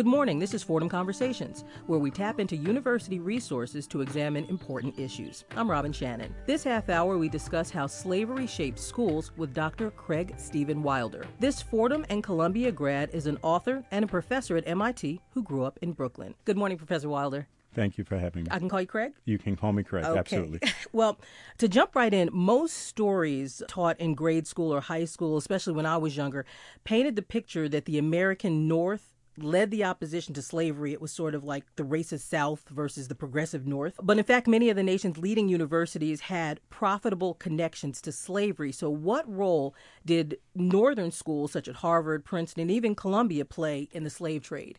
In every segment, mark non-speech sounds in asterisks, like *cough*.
Good morning. This is Fordham Conversations, where we tap into university resources to examine important issues. I'm Robin Shannon. This half hour, we discuss how slavery shaped schools with Dr. Craig Steven Wilder. This Fordham and Columbia grad is an author and a professor at MIT who grew up in Brooklyn. Good morning, Professor Wilder. Thank you for having me. I can call you Craig? You can call me Craig, okay. absolutely. *laughs* well, to jump right in, most stories taught in grade school or high school, especially when I was younger, painted the picture that the American North led the opposition to slavery. It was sort of like the racist South versus the progressive North. But in fact, many of the nation's leading universities had profitable connections to slavery. So, what role did northern schools such as Harvard, Princeton, and even Columbia play in the slave trade?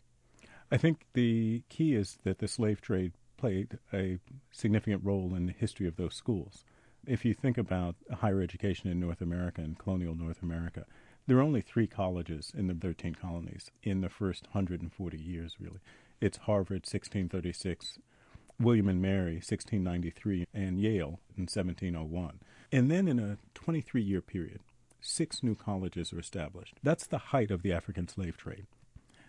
I think the key is that the slave trade played a significant role in the history of those schools. If you think about higher education in North America and colonial North America, there are only three colleges in the 13 colonies in the first 140 years, really. It's Harvard, 1636, William and Mary, 1693, and Yale in 1701. And then in a 23 year period, six new colleges are established. That's the height of the African slave trade.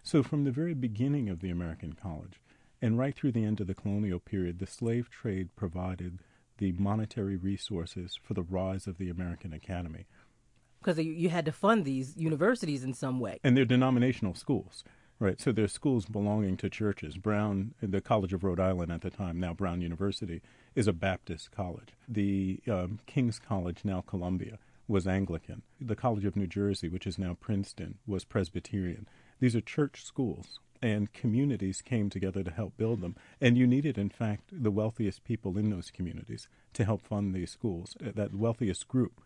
So, from the very beginning of the American college and right through the end of the colonial period, the slave trade provided the monetary resources for the rise of the American academy because you had to fund these universities in some way. And they're denominational schools, right? So they're schools belonging to churches. Brown, the College of Rhode Island at the time, now Brown University, is a Baptist college. The um, King's College, now Columbia, was Anglican. The College of New Jersey, which is now Princeton, was Presbyterian. These are church schools and communities came together to help build them. And you needed, in fact, the wealthiest people in those communities to help fund these schools. That wealthiest group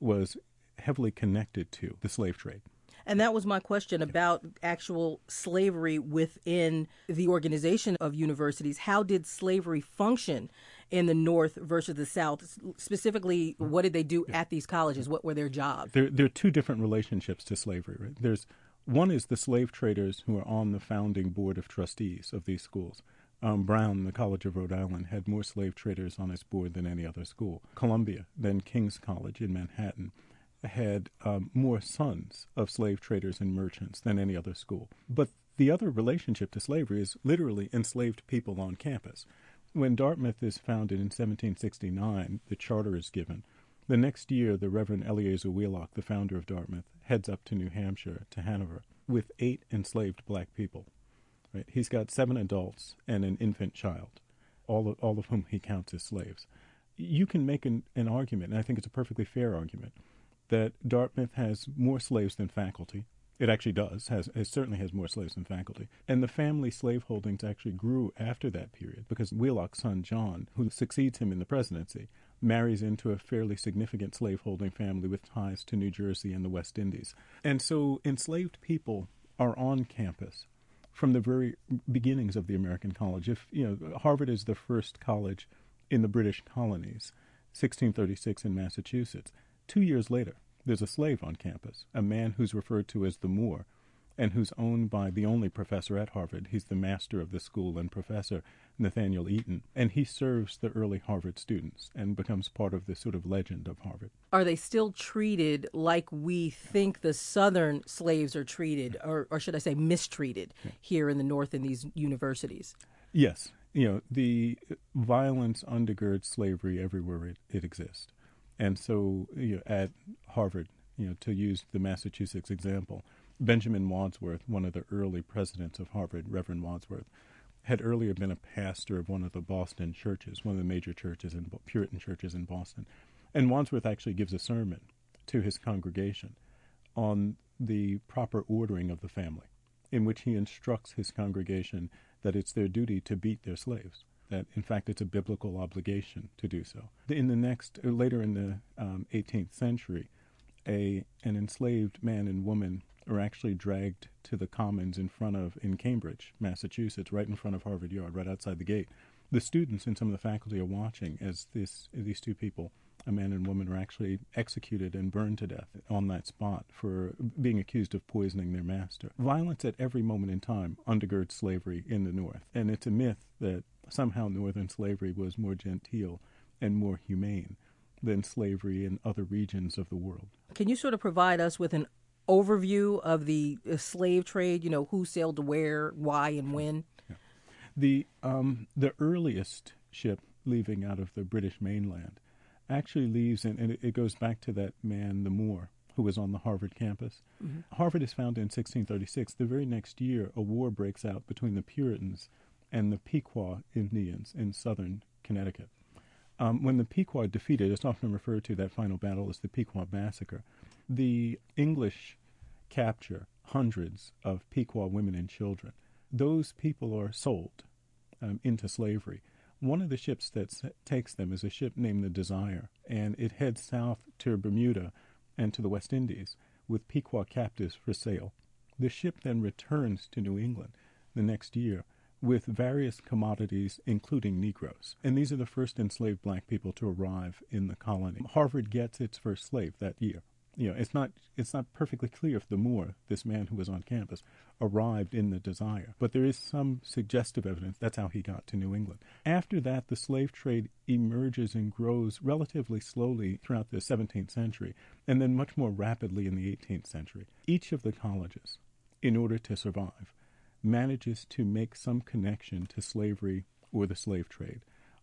was heavily connected to the slave trade. And that was my question about actual slavery within the organization of universities. How did slavery function in the North versus the South? Specifically, what did they do at these colleges? What were their jobs? There, there are two different relationships to slavery. Right? There's one is the slave traders who are on the founding board of trustees of these schools. Um, Brown, the College of Rhode Island, had more slave traders on its board than any other school. Columbia, then King's College in Manhattan, had um, more sons of slave traders and merchants than any other school. But the other relationship to slavery is literally enslaved people on campus. When Dartmouth is founded in 1769, the charter is given. The next year, the Reverend Eleazar Wheelock, the founder of Dartmouth, heads up to New Hampshire, to Hanover, with eight enslaved black people. Right? He's got seven adults and an infant child, all of, all of whom he counts as slaves. You can make an, an argument, and I think it's a perfectly fair argument, that Dartmouth has more slaves than faculty. It actually does. Has it certainly has more slaves than faculty. And the family slaveholdings actually grew after that period because Wheelock's son John, who succeeds him in the presidency, marries into a fairly significant slaveholding family with ties to New Jersey and the West Indies. And so enslaved people are on campus from the very beginnings of the American college. If you know, Harvard is the first college in the British colonies, 1636 in Massachusetts. Two years later, there's a slave on campus, a man who's referred to as the Moor, and who's owned by the only professor at Harvard. He's the master of the school and professor, Nathaniel Eaton, and he serves the early Harvard students and becomes part of the sort of legend of Harvard. Are they still treated like we think the Southern slaves are treated, or, or should I say mistreated, yeah. here in the North in these universities? Yes. You know, the violence undergirds slavery everywhere it, it exists. And so you know, at Harvard, you know, to use the Massachusetts example, Benjamin Wadsworth, one of the early presidents of Harvard, Reverend Wadsworth, had earlier been a pastor of one of the Boston churches, one of the major churches in Puritan churches in Boston. And Wadsworth actually gives a sermon to his congregation on the proper ordering of the family, in which he instructs his congregation that it's their duty to beat their slaves that in fact it's a biblical obligation to do so. In the next, uh, later in the um, 18th century, a an enslaved man and woman are actually dragged to the commons in front of in Cambridge, Massachusetts, right in front of Harvard Yard, right outside the gate. The students and some of the faculty are watching as this these two people a man and woman are actually executed and burned to death on that spot for being accused of poisoning their master. Violence at every moment in time undergirds slavery in the North, and it's a myth that somehow Northern slavery was more genteel and more humane than slavery in other regions of the world. Can you sort of provide us with an overview of the uh, slave trade? You know, who sailed to where, why, and when? Yeah. The um, the earliest ship leaving out of the British mainland actually leaves, and, and it, it, goes back to that man, the Moor, who was on the Harvard campus. Mm-hmm. Harvard is founded in 1636. The very next year, a war breaks out between the Puritans and the Pequot Indians in southern Connecticut. Um, when the Pequot defeated, it's often referred to that final battle as the Pequot Massacre. The English capture hundreds of Pequot women and children. Those people are sold um, into slavery. One of the ships that takes them is a ship named the Desire, and it heads south to Bermuda and to the West Indies with Pequot captives for sale. The ship then returns to New England the next year with various commodities, including Negroes. And these are the first enslaved black people to arrive in the colony. Harvard gets its first slave that year you know, it's not it's not perfectly clear if the Moor, this man who was on campus, arrived in the Desire, but there is some suggestive evidence that's how he got to New England. After that, the slave trade emerges and grows relatively slowly throughout the 17th century, and then much more rapidly in the 18th century. Each of the colleges, in order to survive, manages to make some connection to slavery or the slave trade.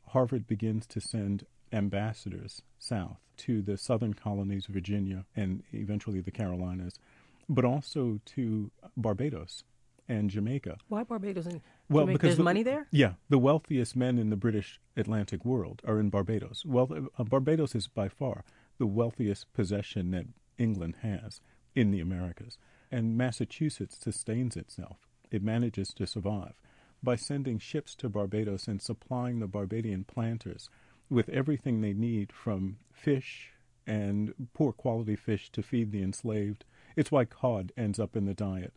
Harvard begins to send ambassadors south to the southern colonies, Virginia, and eventually the Carolinas, but also to Barbados and Jamaica. Why Barbados and well, Jamaica? because there's the, money there. Yeah, the wealthiest men in the British Atlantic world are in Barbados. Well, uh, Barbados is by far the wealthiest possession that England has in the Americas, and Massachusetts sustains itself. It manages to survive by sending ships to Barbados and supplying the Barbadian planters with everything they need from fish and poor quality fish to feed the enslaved. It's why cod ends up in the diet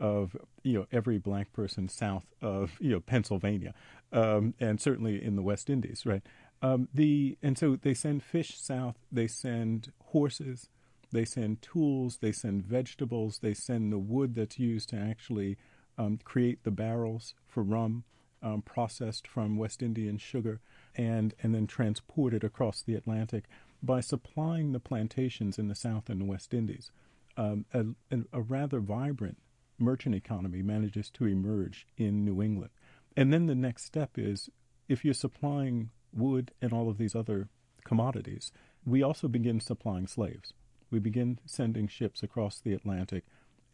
of you know every black person south of you know Pennsylvania, um, and certainly in the West Indies, right? Um, the and so they send fish south. They send horses. They send tools. They send vegetables. They send the wood that's used to actually um, create the barrels for rum, um, processed from West Indian sugar and, and then transported across the Atlantic by supplying the plantations in the South and West Indies. Um, a, a, rather vibrant merchant economy manages to emerge in New England. And then the next step is if you're supplying wood and all of these other commodities, we also begin supplying slaves. We begin sending ships across the Atlantic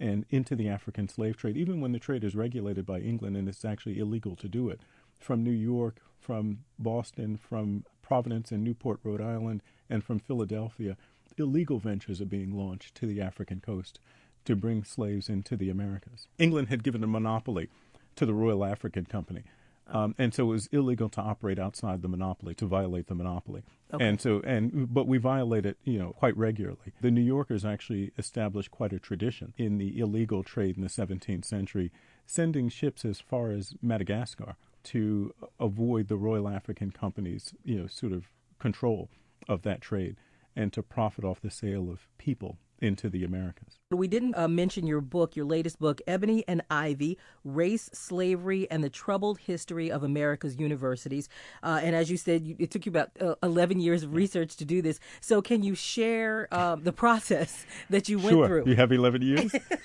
and into the African slave trade, even when the trade is regulated by England and it's actually illegal to do it. From New York, from Boston, from Providence and Newport, Rhode Island, and from Philadelphia, illegal ventures are being launched to the African coast to bring slaves into the Americas. England had given a monopoly to the Royal African Company. Um, and so it was illegal to operate outside the monopoly, to violate the monopoly. Okay. And so, and but we violate it, you know, quite regularly. The New Yorkers actually established quite a tradition in the illegal trade in the 17th century, sending ships as far as Madagascar to avoid the Royal African Company's, you know, sort of control of that trade and to profit off the sale of people into the Americas. We didn't uh, mention your book, your latest book, Ebony and Ivy Race, Slavery, and the Troubled History of America's Universities. Uh, and as you said, you, it took you about uh, 11 years of research to do this. So, can you share um, the process *laughs* that you went sure. through? You have 11 years? *laughs*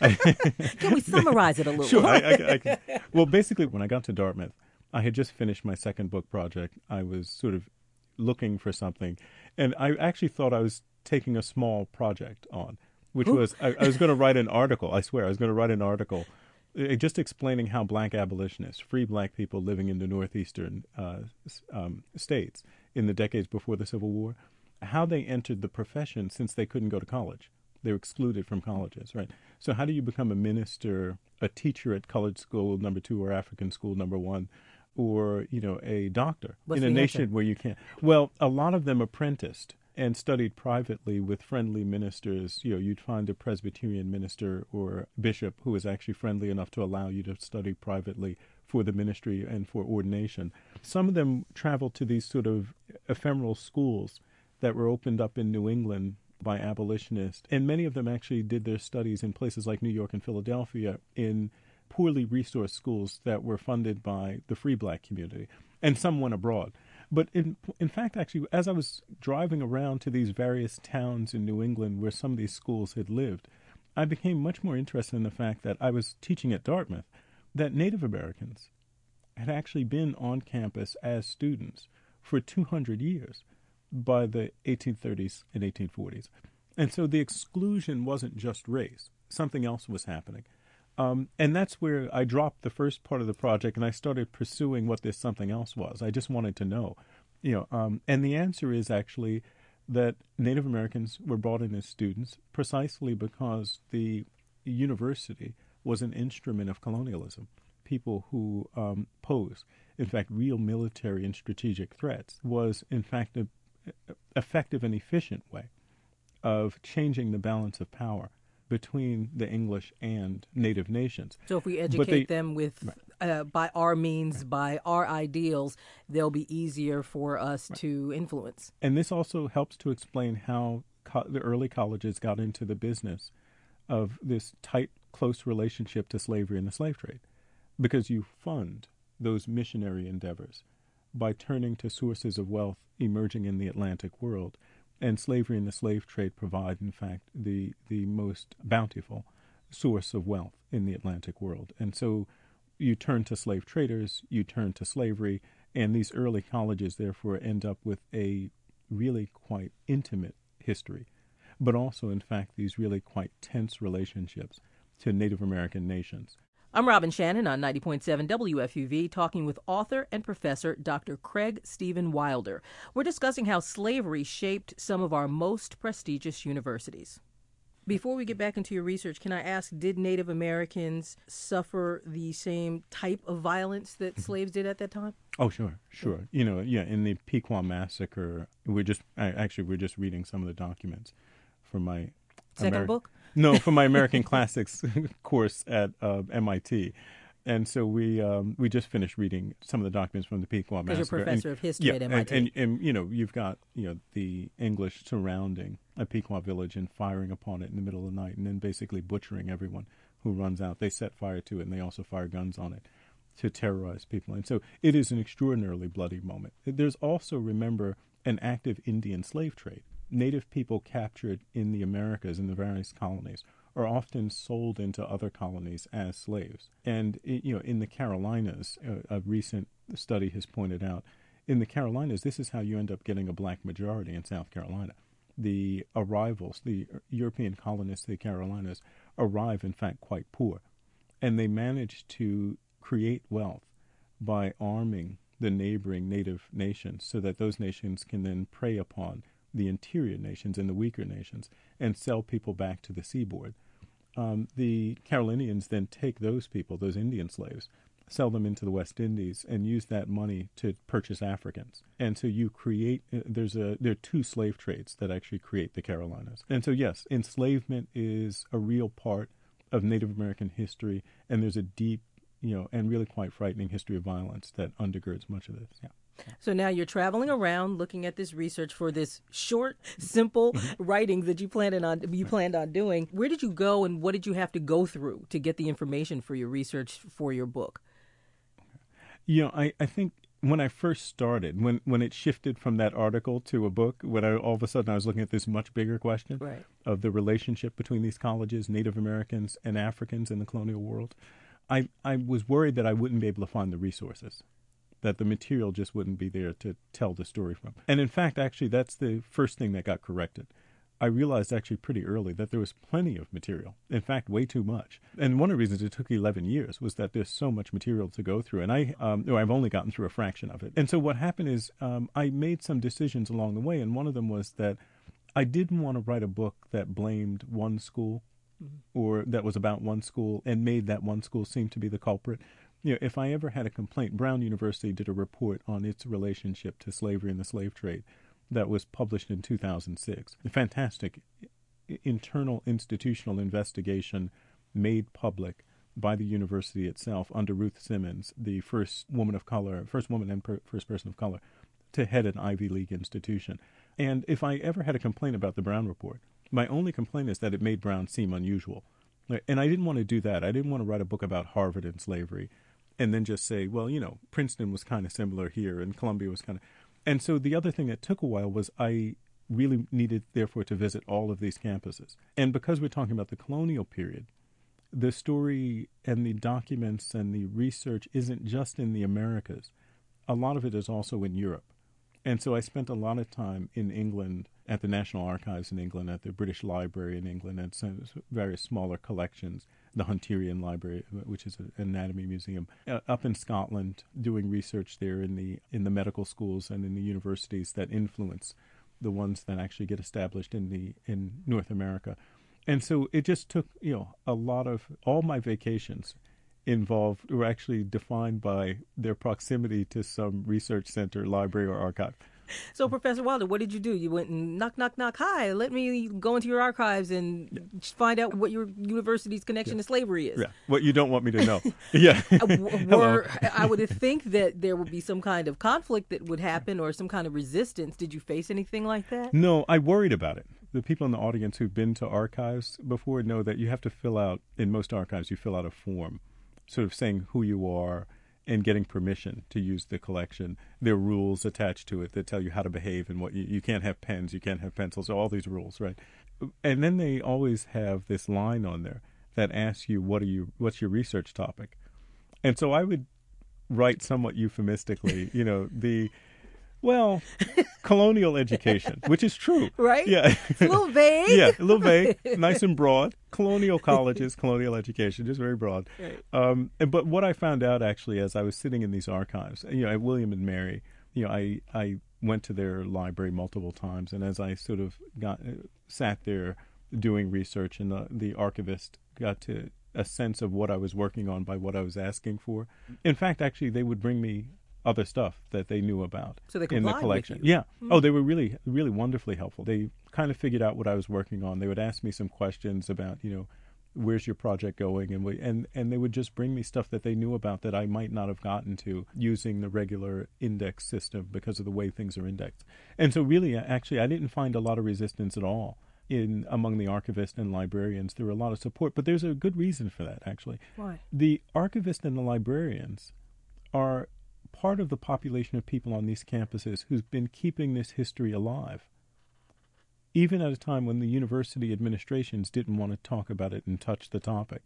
can we summarize it a little? Sure. I, I, I can. Well, basically, when I got to Dartmouth, I had just finished my second book project. I was sort of looking for something, and I actually thought I was taking a small project on, which Ooh. was I, I was going to write an article. I swear, I was going to write an article uh, just explaining how black abolitionists, free black people living in the northeastern uh, um, states in the decades before the Civil War, how they entered the profession since they couldn't go to college. They were excluded from colleges, right? So, how do you become a minister, a teacher at college school number two or African school number one? or you know a doctor What's in a nation answer? where you can't. Well, a lot of them apprenticed and studied privately with friendly ministers. You know, you'd find a Presbyterian minister or bishop who was actually friendly enough to allow you to study privately for the ministry and for ordination. Some of them traveled to these sort of ephemeral schools that were opened up in New England by abolitionists, and many of them actually did their studies in places like New York and Philadelphia in poorly resourced schools that were funded by the free black community, and some went abroad. But in in fact, actually, as I was driving around to these various towns in New England where some of these schools had lived, I became much more interested in the fact that I was teaching at Dartmouth that Native Americans had actually been on campus as students for 200 years by the 1830s and 1840s. And so the exclusion wasn't just race, something else was happening. Um, and that's where I dropped the first part of the project and I started pursuing what this something else was. I just wanted to know, you know, um, and the answer is actually that Native Americans were brought in as students precisely because the university was an instrument of colonialism. People who um, pose, in fact, real military and strategic threats, was in fact an effective and efficient way of changing the balance of power between the English and native nations. So if we educate they, them with right. uh, by our means, right. by our ideals, they'll be easier for us right. to influence. And this also helps to explain how co- the early colleges got into the business of this tight, close relationship to slavery and the slave trade, because you fund those missionary endeavors by turning to sources of wealth emerging in the Atlantic world and slavery and the slave trade provide, in fact, the the most bountiful source of wealth in the Atlantic world. And so, you turn to slave traders, you turn to slavery, and these early colleges therefore end up with a really quite intimate history, but also, in fact, these really quite tense relationships to Native American nations. I'm Robin Shannon on 90.7 WFUV talking with author and professor Dr. Craig Steven Wilder. We're discussing how slavery shaped some of our most prestigious universities. Before we get back into your research, can I ask did Native Americans suffer the same type of violence that mm-hmm. slaves did at that time? Oh, sure, sure. You know, yeah, in the Pequot massacre, we're just actually we're just reading some of the documents from my second Ameri- book. No, for my American *laughs* Classics course at uh, MIT. And so we um, we just finished reading some of the documents from the Pequot massacre. Because you're professor and, of history yeah, at MIT. And, and, and, you know you've got you know the English surrounding a Pequot village and firing upon it in the middle of the night, and then basically butchering everyone who runs out. They set fire to it, and they also fire guns on it to terrorize people. And so it is an extraordinarily bloody moment. There's also remember an active Indian slave trade native people captured in the Americas in the various colonies are often sold into other colonies as slaves. And you know, in the Carolinas, a, a recent study has pointed out, in the Carolinas, this is how you end up getting a black majority in South Carolina. The arrivals, the European colonists, the Carolinas, arrive in fact quite poor, and they manage to create wealth by arming the neighboring native nations so that those nations can then prey upon the interior nations and the weaker nations and sell people back to the seaboard. Um, the Carolinians then take those people, those Indian slaves, sell them into the West Indies, and use that money to purchase Africans. And so you create. Uh, there's a there are two slave trades that actually create the Carolinas. And so yes, enslavement is a real part of Native American history, and there's a deep, you know, and really quite frightening history of violence that undergirds much of this. Yeah. So now you're traveling around looking at this research for this short, *laughs* simple mm-hmm. writing that you planned on you planned on doing. Where did you go and what did you have to go through to get the information for your research for your book? You know, I, I think when I first started, when when it shifted from that article to a book, when I all of a sudden I was looking at this much bigger question right. of the relationship between these colleges, Native Americans and Africans in the colonial world, I I was worried that I wouldn't be able to find the resources that the material just wouldn't be there to tell the story from. And in fact, actually, that's the first thing that got corrected. I realized actually pretty early that there was plenty of material. In fact, way too much. And one of the reasons it took 11 years was that there's so much material to go through. And I, um, I've only gotten through a fraction of it. And so what happened is um, I made some decisions along the way. And one of them was that I didn't want to write a book that blamed one school mm-hmm. or that was about one school and made that one school seem to be the culprit you know, if I ever had a complaint, Brown University did a report on its relationship to slavery and the slave trade that was published in 2006. A fantastic internal institutional investigation made public by the university itself under Ruth Simmons, the first woman of color, first woman and per, first person of color to head an Ivy League institution. And if I ever had a complaint about the Brown report, my only complaint is that it made Brown seem unusual. And I didn't want to do that. I didn't want to write a book about Harvard and slavery and then just say, well, you know, Princeton was kind of similar here and Columbia was kind of. And so the other thing that took a while was I really needed, therefore, to visit all of these campuses. And because we're talking about the colonial period, the story and the documents and the research isn't just in the Americas. A lot of it is also in Europe. And so I spent a lot of time in England at the National Archives in England, at the British Library in England, and some various smaller collections, the Hunterian Library, which is an anatomy museum, uh, up in Scotland, doing research there in the in the medical schools and in the universities that influence the ones that actually get established in the in North America. And so it just took, you know, a lot of all my vacations involved were actually defined by their proximity to some research center, library, or archive. So, Professor Wilder, what did you do? You went and knock, knock, knock. Hi, let me go into your archives and yeah. find out what your university's connection yeah. to slavery is. Yeah, what you don't want me to know. *laughs* *laughs* yeah. Uh, *laughs* were, I would think that there would be some kind of conflict that would happen or some kind of resistance. Did you face anything like that? No, I worried about it. The people in the audience who've been to archives before know that you have to fill out, in most archives, you fill out a form sort of saying who you are and getting permission to use the collection. There are rules attached to it that tell you how to behave and what you, you can't have pens, you can't have pencils, all these rules, right? And then they always have this line on there that asks you what are you what's your research topic. And so I would write somewhat euphemistically, you know, the well, *laughs* colonial education, which is true. Right? Yeah. It's a little vague. *laughs* yeah, a little vague, *laughs* nice and broad. Colonial colleges, colonial education, just very broad. Right. Um, but what I found out actually as I was sitting in these archives, you know, at William and Mary, you know, I, I went to their library multiple times, and as I sort of got uh, sat there doing research, and the, the archivist got to a sense of what I was working on by what I was asking for. In fact, actually, they would bring me other stuff that they knew about so they in the collection. Yeah. Mm-hmm. Oh, they were really, really wonderfully helpful. They kind of figured out what I was working on. They would ask me some questions about, you know, where's your project going, and we, and and they would just bring me stuff that they knew about that I might not have gotten to using the regular index system because of the way things are indexed. And so, really, actually, I didn't find a lot of resistance at all in among the archivists and librarians. There were a lot of support, but there's a good reason for that. Actually, why the archivists and the librarians are part of the population of people on these campuses who's been keeping this history alive, even at a time when the university administrations didn't want to talk about it and touch the topic.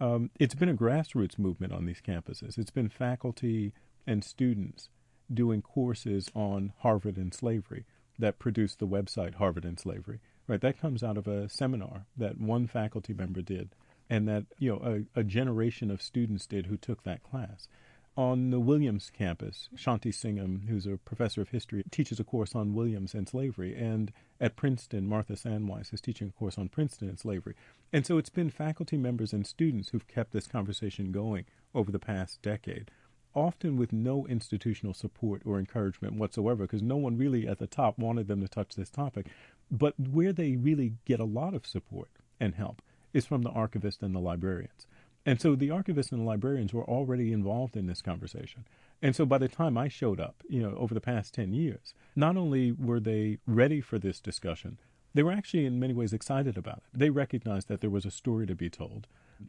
Um, it's been a grassroots movement on these campuses. It's been faculty and students doing courses on Harvard and slavery that produced the website Harvard and Slavery. Right, that comes out of a seminar that one faculty member did, and that you know a, a generation of students did who took that class on the Williams campus, Shanti Singham, who's a professor of history, teaches a course on Williams and slavery. And at Princeton, Martha Sandweiss is teaching a course on Princeton and slavery. And so it's been faculty members and students who've kept this conversation going over the past decade, often with no institutional support or encouragement whatsoever, because no one really at the top wanted them to touch this topic. But where they really get a lot of support and help is from the archivists and the librarians. And so the archivists and the librarians were already involved in this conversation. And so by the time I showed up, you know, over the past 10 years, not only were they ready for this discussion, they were actually in many ways excited about it. They recognized that there was a story to be told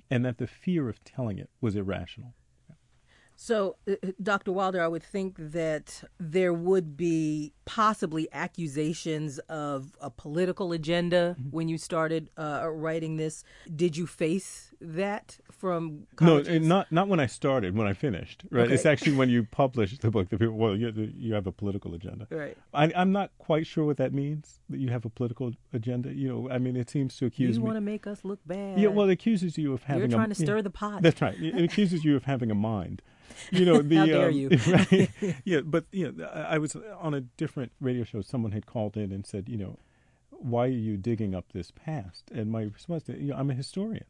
and that the fear of telling it was irrational. So, uh, uh Dr. Wilder, I would think that there would be possibly accusations of a political agenda mm-hmm. when you started uh, writing this. Did you face that from colleges? no not not when i started when i finished right okay. it's actually when you publish the book the people well you, you have a political agenda right I, i'm not quite sure what that means that you have a political agenda you know i mean it seems to accuse you want to make us look bad yeah well it accuses you of having you're trying a, to stir the pot that's right it accuses you of having a mind you know *laughs* the How dare um, you. *laughs* right *laughs* yeah but you know i was on a different radio show someone had called in and said you know why are you digging up this past and my response you know, i'm a historian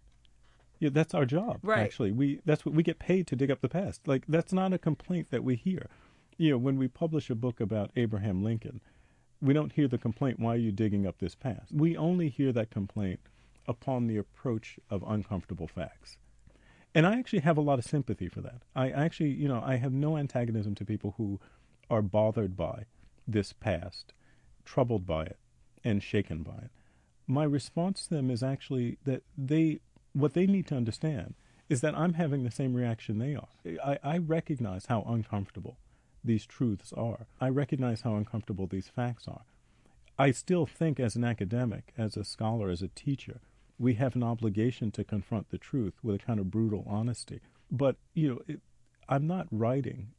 yeah, that's our job. Right. Actually, we that's what we get paid to dig up the past. Like that's not a complaint that we hear. You know, when we publish a book about Abraham Lincoln, we don't hear the complaint, "Why are you digging up this past?" We only hear that complaint upon the approach of uncomfortable facts. And I actually have a lot of sympathy for that. I actually, you know, I have no antagonism to people who are bothered by this past, troubled by it, and shaken by it. My response to them is actually that they what they need to understand is that I'm having the same reaction they are. I, I recognize how uncomfortable these truths are. I recognize how uncomfortable these facts are. I still think, as an academic, as a scholar, as a teacher, we have an obligation to confront the truth with a kind of brutal honesty. But, you know, it, I'm not writing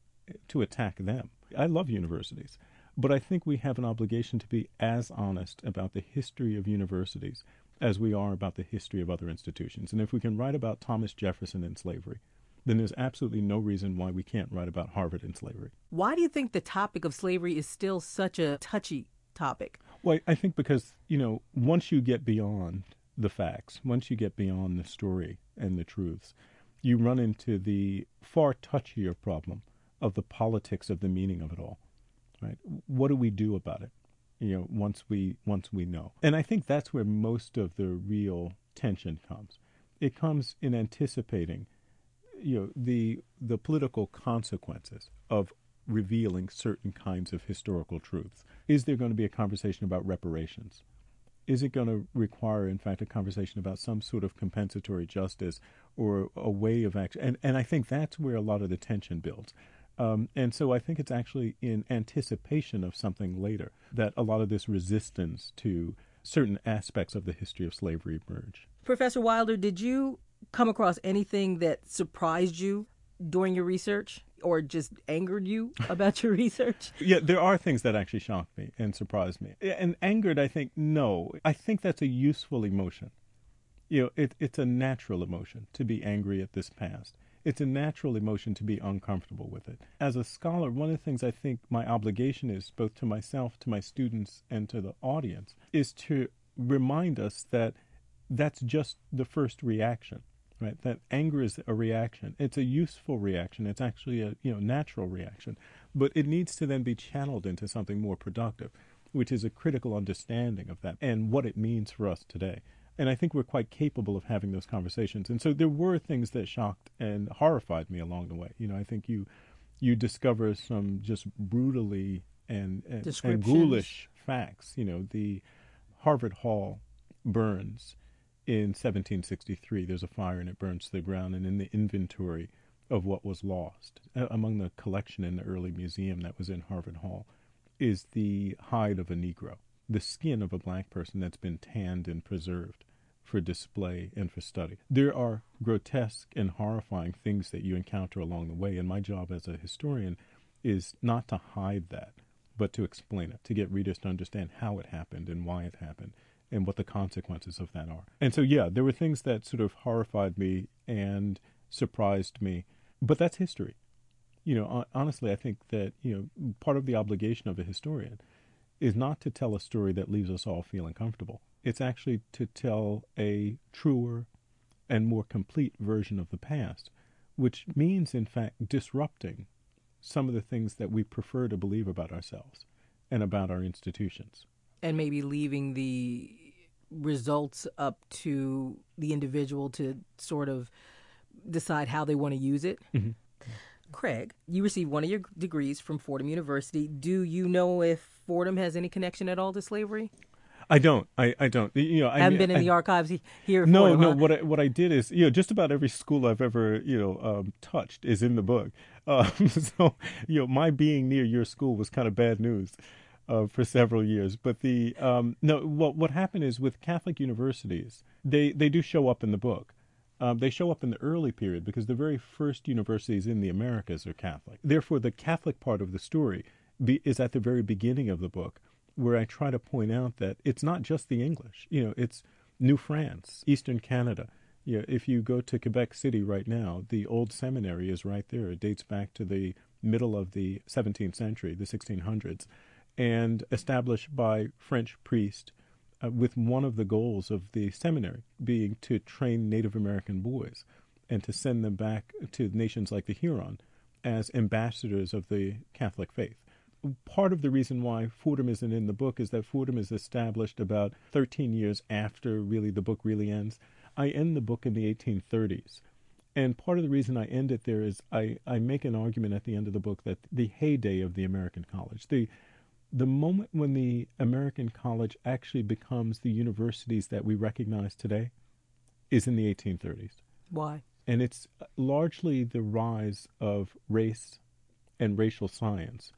to attack them. I love universities, but I think we have an obligation to be as honest about the history of universities as we are about the history of other institutions. And if we can write about Thomas Jefferson and slavery, then there's absolutely no reason why we can't write about Harvard and slavery. Why do you think the topic of slavery is still such a touchy topic? Well, I think because, you know, once you get beyond the facts, once you get beyond the story and the truths, you run into the far touchier problem of the politics of the meaning of it all. Right? What do we do about it? You know, once we once we know. And I think that's where most of the real tension comes. It comes in anticipating you know the the political consequences of revealing certain kinds of historical truths. Is there going to be a conversation about reparations? Is it going to require, in fact, a conversation about some sort of compensatory justice or a way of action? And, and I think that's where a lot of the tension builds. Um, and so I think it's actually in anticipation of something later that a lot of this resistance to certain aspects of the history of slavery emerge. Professor Wilder, did you come across anything that surprised you during your research or just angered you *laughs* about your research? Yeah, there are things that actually shocked me and surprised me. And angered, I think, no. I think that's a useful emotion. You know, it, it's a natural emotion to be angry at this past. It's a natural emotion to be uncomfortable with it. As a scholar, one of the things I think my obligation is, both to myself, to my students, and to the audience, is to remind us that that's just the first reaction right? That anger is a reaction. It's a useful reaction. It's actually a you know natural reaction. But it needs to then be channeled into something more productive which is a critical understanding of that and what it means for us today. And i think we're quite capable of having those conversations. And so there were things that shocked and horrified me along the way. You know i think you you discover some just brutally and and, and ghoulish facts. You know the harvard hall burns in 1763, there's a fire and it burns to the ground, and in the inventory of what was lost, among the collection in the early museum that was in Harvard Hall, is the hide of a Negro, the skin of a black person that's been tanned and preserved for display and for study. There are grotesque and horrifying things that you encounter along the way, and my job as a historian is not to hide that, but to explain it, to get readers to understand how it happened and why it happened and what the consequences of that are. And so, yeah, there were things that sort of horrified me and surprised me, but that's history. You know, honestly, I think that, you know, part of the obligation of a historian is not to tell a story that leaves us all feeling comfortable. It's actually to tell a truer and more complete version of the past, which means, in fact, disrupting some of the things that we prefer to believe about ourselves and about our institutions and maybe leaving the results up to the individual to sort of decide how they want to use it. Mm-hmm. Craig, you received one of your degrees from Fordham University. Do you know if Fordham has any connection at all to slavery? I don't. I, I don't. You know, I haven't been in I, the archives here. No, Fordham, no. Huh? What I, what I did is, you know, just about every school I've ever, you know, um, touched is in the book. *laughs* Um, so, you know, my being near your school was kind of bad news uh, for several years. But the um, no, what what happened is with Catholic universities, they they do show up in the book. Um, they show up in the early period because the very first universities in the Americas are Catholic. Therefore, the Catholic part of the story be, is at the very beginning of the book, where I try to point out that it's not just the English. You know, it's New France, Eastern Canada. Know, if you go to Quebec City right now, the old seminary is right there. It dates back to the middle of the 17th century, the 1600s and established by French priests uh, with one of the goals of the seminary being to train Native American boys and to send them back to nations like the Huron as ambassadors of the Catholic faith. Part of the reason why Fordham isn't in the book is that Fordham is established about 13 years after really the book really ends. I end the book in the 1830s. And part of the reason I end it there is I, I make an argument at the end of the book that the heyday of the American college, the the moment when the American college actually becomes the universities that we recognize today is in the 1830s. Why? And it's uh, largely the rise of race and racial science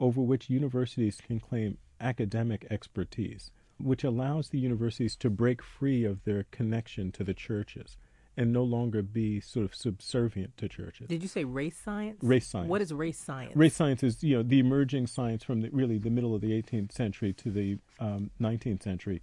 over which universities can claim academic expertise, which allows the universities to break free of their connection to the churches and no longer be sort of subservient to churches. Did you say race science? Race science. What is race science? Race science is you know the emerging science from the, really the middle of the 18th century to the um, 19th century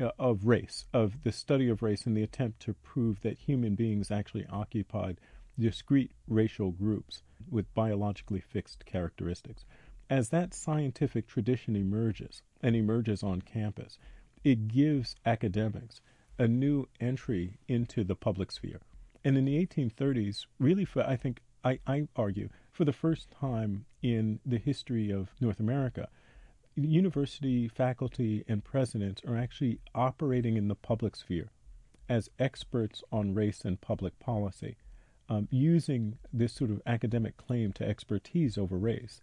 uh, of race, of the study of race, and the attempt to prove that human beings actually occupied discrete racial groups with biologically fixed characteristics. As that scientific tradition emerges and emerges on campus, it gives academics a new entry into the public sphere. And in the 1830s, really, for I think I, I argue for the first time in the history of North America, university faculty and presidents are actually operating in the public sphere as experts on race and public policy, um, using this sort of academic claim to expertise over race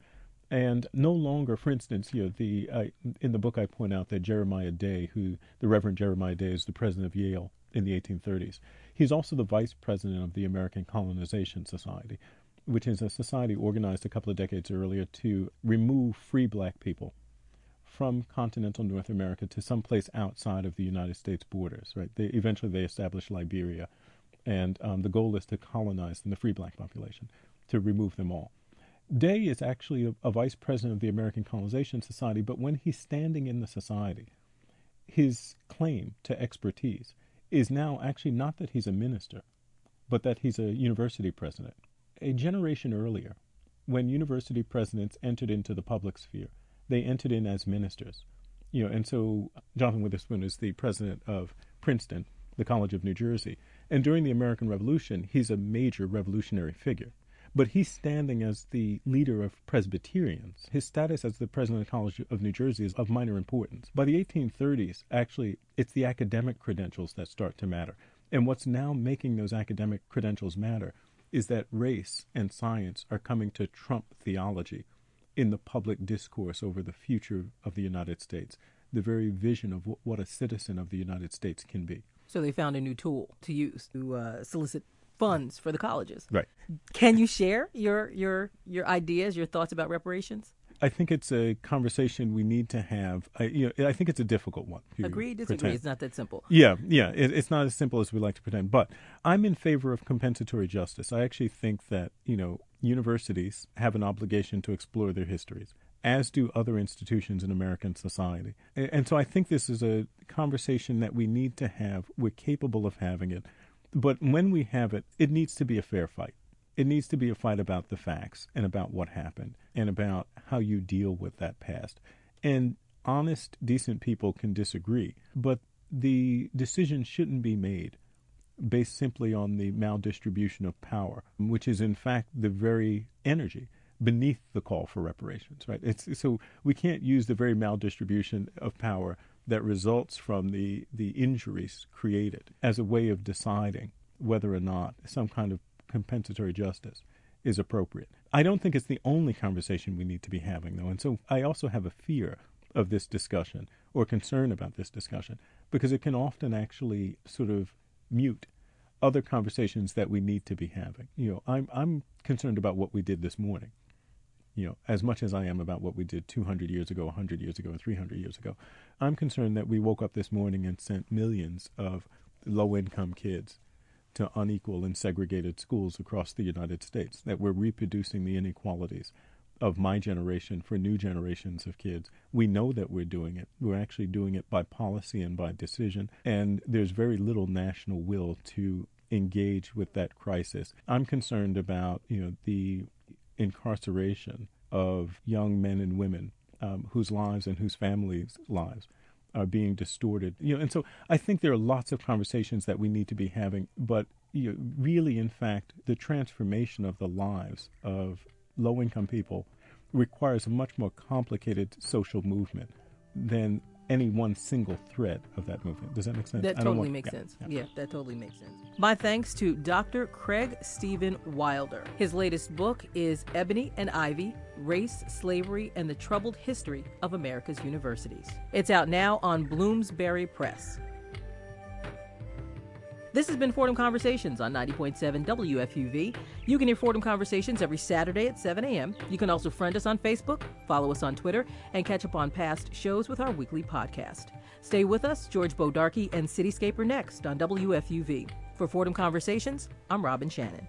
and no longer, for instance, you know, the uh, in the book I point out that Jeremiah Day, who the Reverend Jeremiah Day is the president of Yale in the 1830s. He's also the vice president of the American Colonization Society, which is a society organized a couple of decades earlier to remove free black people from continental North America to some place outside of the United States borders. Right? They, eventually, they established Liberia, and um, the goal is to colonize the free black population, to remove them all. Day is actually a, a, vice president of the American Colonization Society, but when he's standing in the society, his claim to expertise is now actually not that he's a minister, but that he's a university president. A generation earlier, when university presidents entered into the public sphere, they entered in as ministers. You know, and so Jonathan Witherspoon is the president of Princeton, the College of New Jersey, and during the American Revolution, he's a major revolutionary figure. But he's standing as the leader of Presbyterians. His status as the president of the College of New Jersey is of minor importance. By the 1830s, actually, it's the academic credentials that start to matter. And what's now making those academic credentials matter is that race and science are coming to trump theology in the public discourse over the future of the United States, the very vision of what a citizen of the United States can be. So they found a new tool to use to uh, solicit funds for the colleges. Right. Can you share your your your ideas, your thoughts about reparations? I think it's a conversation we need to have. I, you know, I think it's a difficult one. Agree, disagree. Pretend. It's not that simple. Yeah, yeah. It, it's not as simple as we like to pretend. But I'm in favor of compensatory justice. I actually think that you know universities have an obligation to explore their histories, as do other institutions in American society. And, and so I think this is a conversation that we need to have. We're capable of having it. But when we have it, it needs to be a fair fight. It needs to be a fight about the facts and about what happened and about how you deal with that past. And honest, decent people can disagree, but the decision shouldn't be made based simply on the maldistribution of power, which is in fact the very energy beneath the call for reparations, right? It's, so we can't use the very maldistribution of power that results from the, the injuries created as a way of deciding whether or not some kind of compensatory justice is appropriate. I don't think it's the only conversation we need to be having, though. And so I also have a fear of this discussion or concern about this discussion because it can often actually sort of mute other conversations that we need to be having. You know, I'm I'm concerned about what we did this morning you know, as much as I am about what we did 200 years ago, 100 years ago, and 300 years ago, I'm concerned that we woke up this morning and sent millions of low income kids to unequal and segregated schools across the United States, that we're reproducing the inequalities of my generation for new generations of kids. We know that we're doing it. We're actually doing it by policy and by decision, and there's very little national will to engage with that crisis. I'm concerned about, you know, the incarceration of young men and women um, whose lives and whose families' lives are being distorted. You know, and so I think there are lots of conversations that we need to be having, but you know, really, in fact, the transformation of the lives of low-income people requires a much more complicated social movement than any one single thread of that movement. Does that make sense? That totally want, makes yeah, sense. Yeah. yeah, that totally makes sense. My thanks to Dr. Craig Steven Wilder. His latest book is Ebony and Ivy Race, Slavery, and the Troubled History of America's Universities. It's out now on Bloomsbury Press. This has been Fordham Conversations on 90.7 WFUV. You can hear Fordham Conversations every Saturday at 7 a.m. You can also friend us on Facebook, follow us on Twitter, and catch up on past shows with our weekly podcast. Stay with us. George Bodarky and Cityscaper next on WFUV. For Fordham Conversations, I'm Robin Shannon.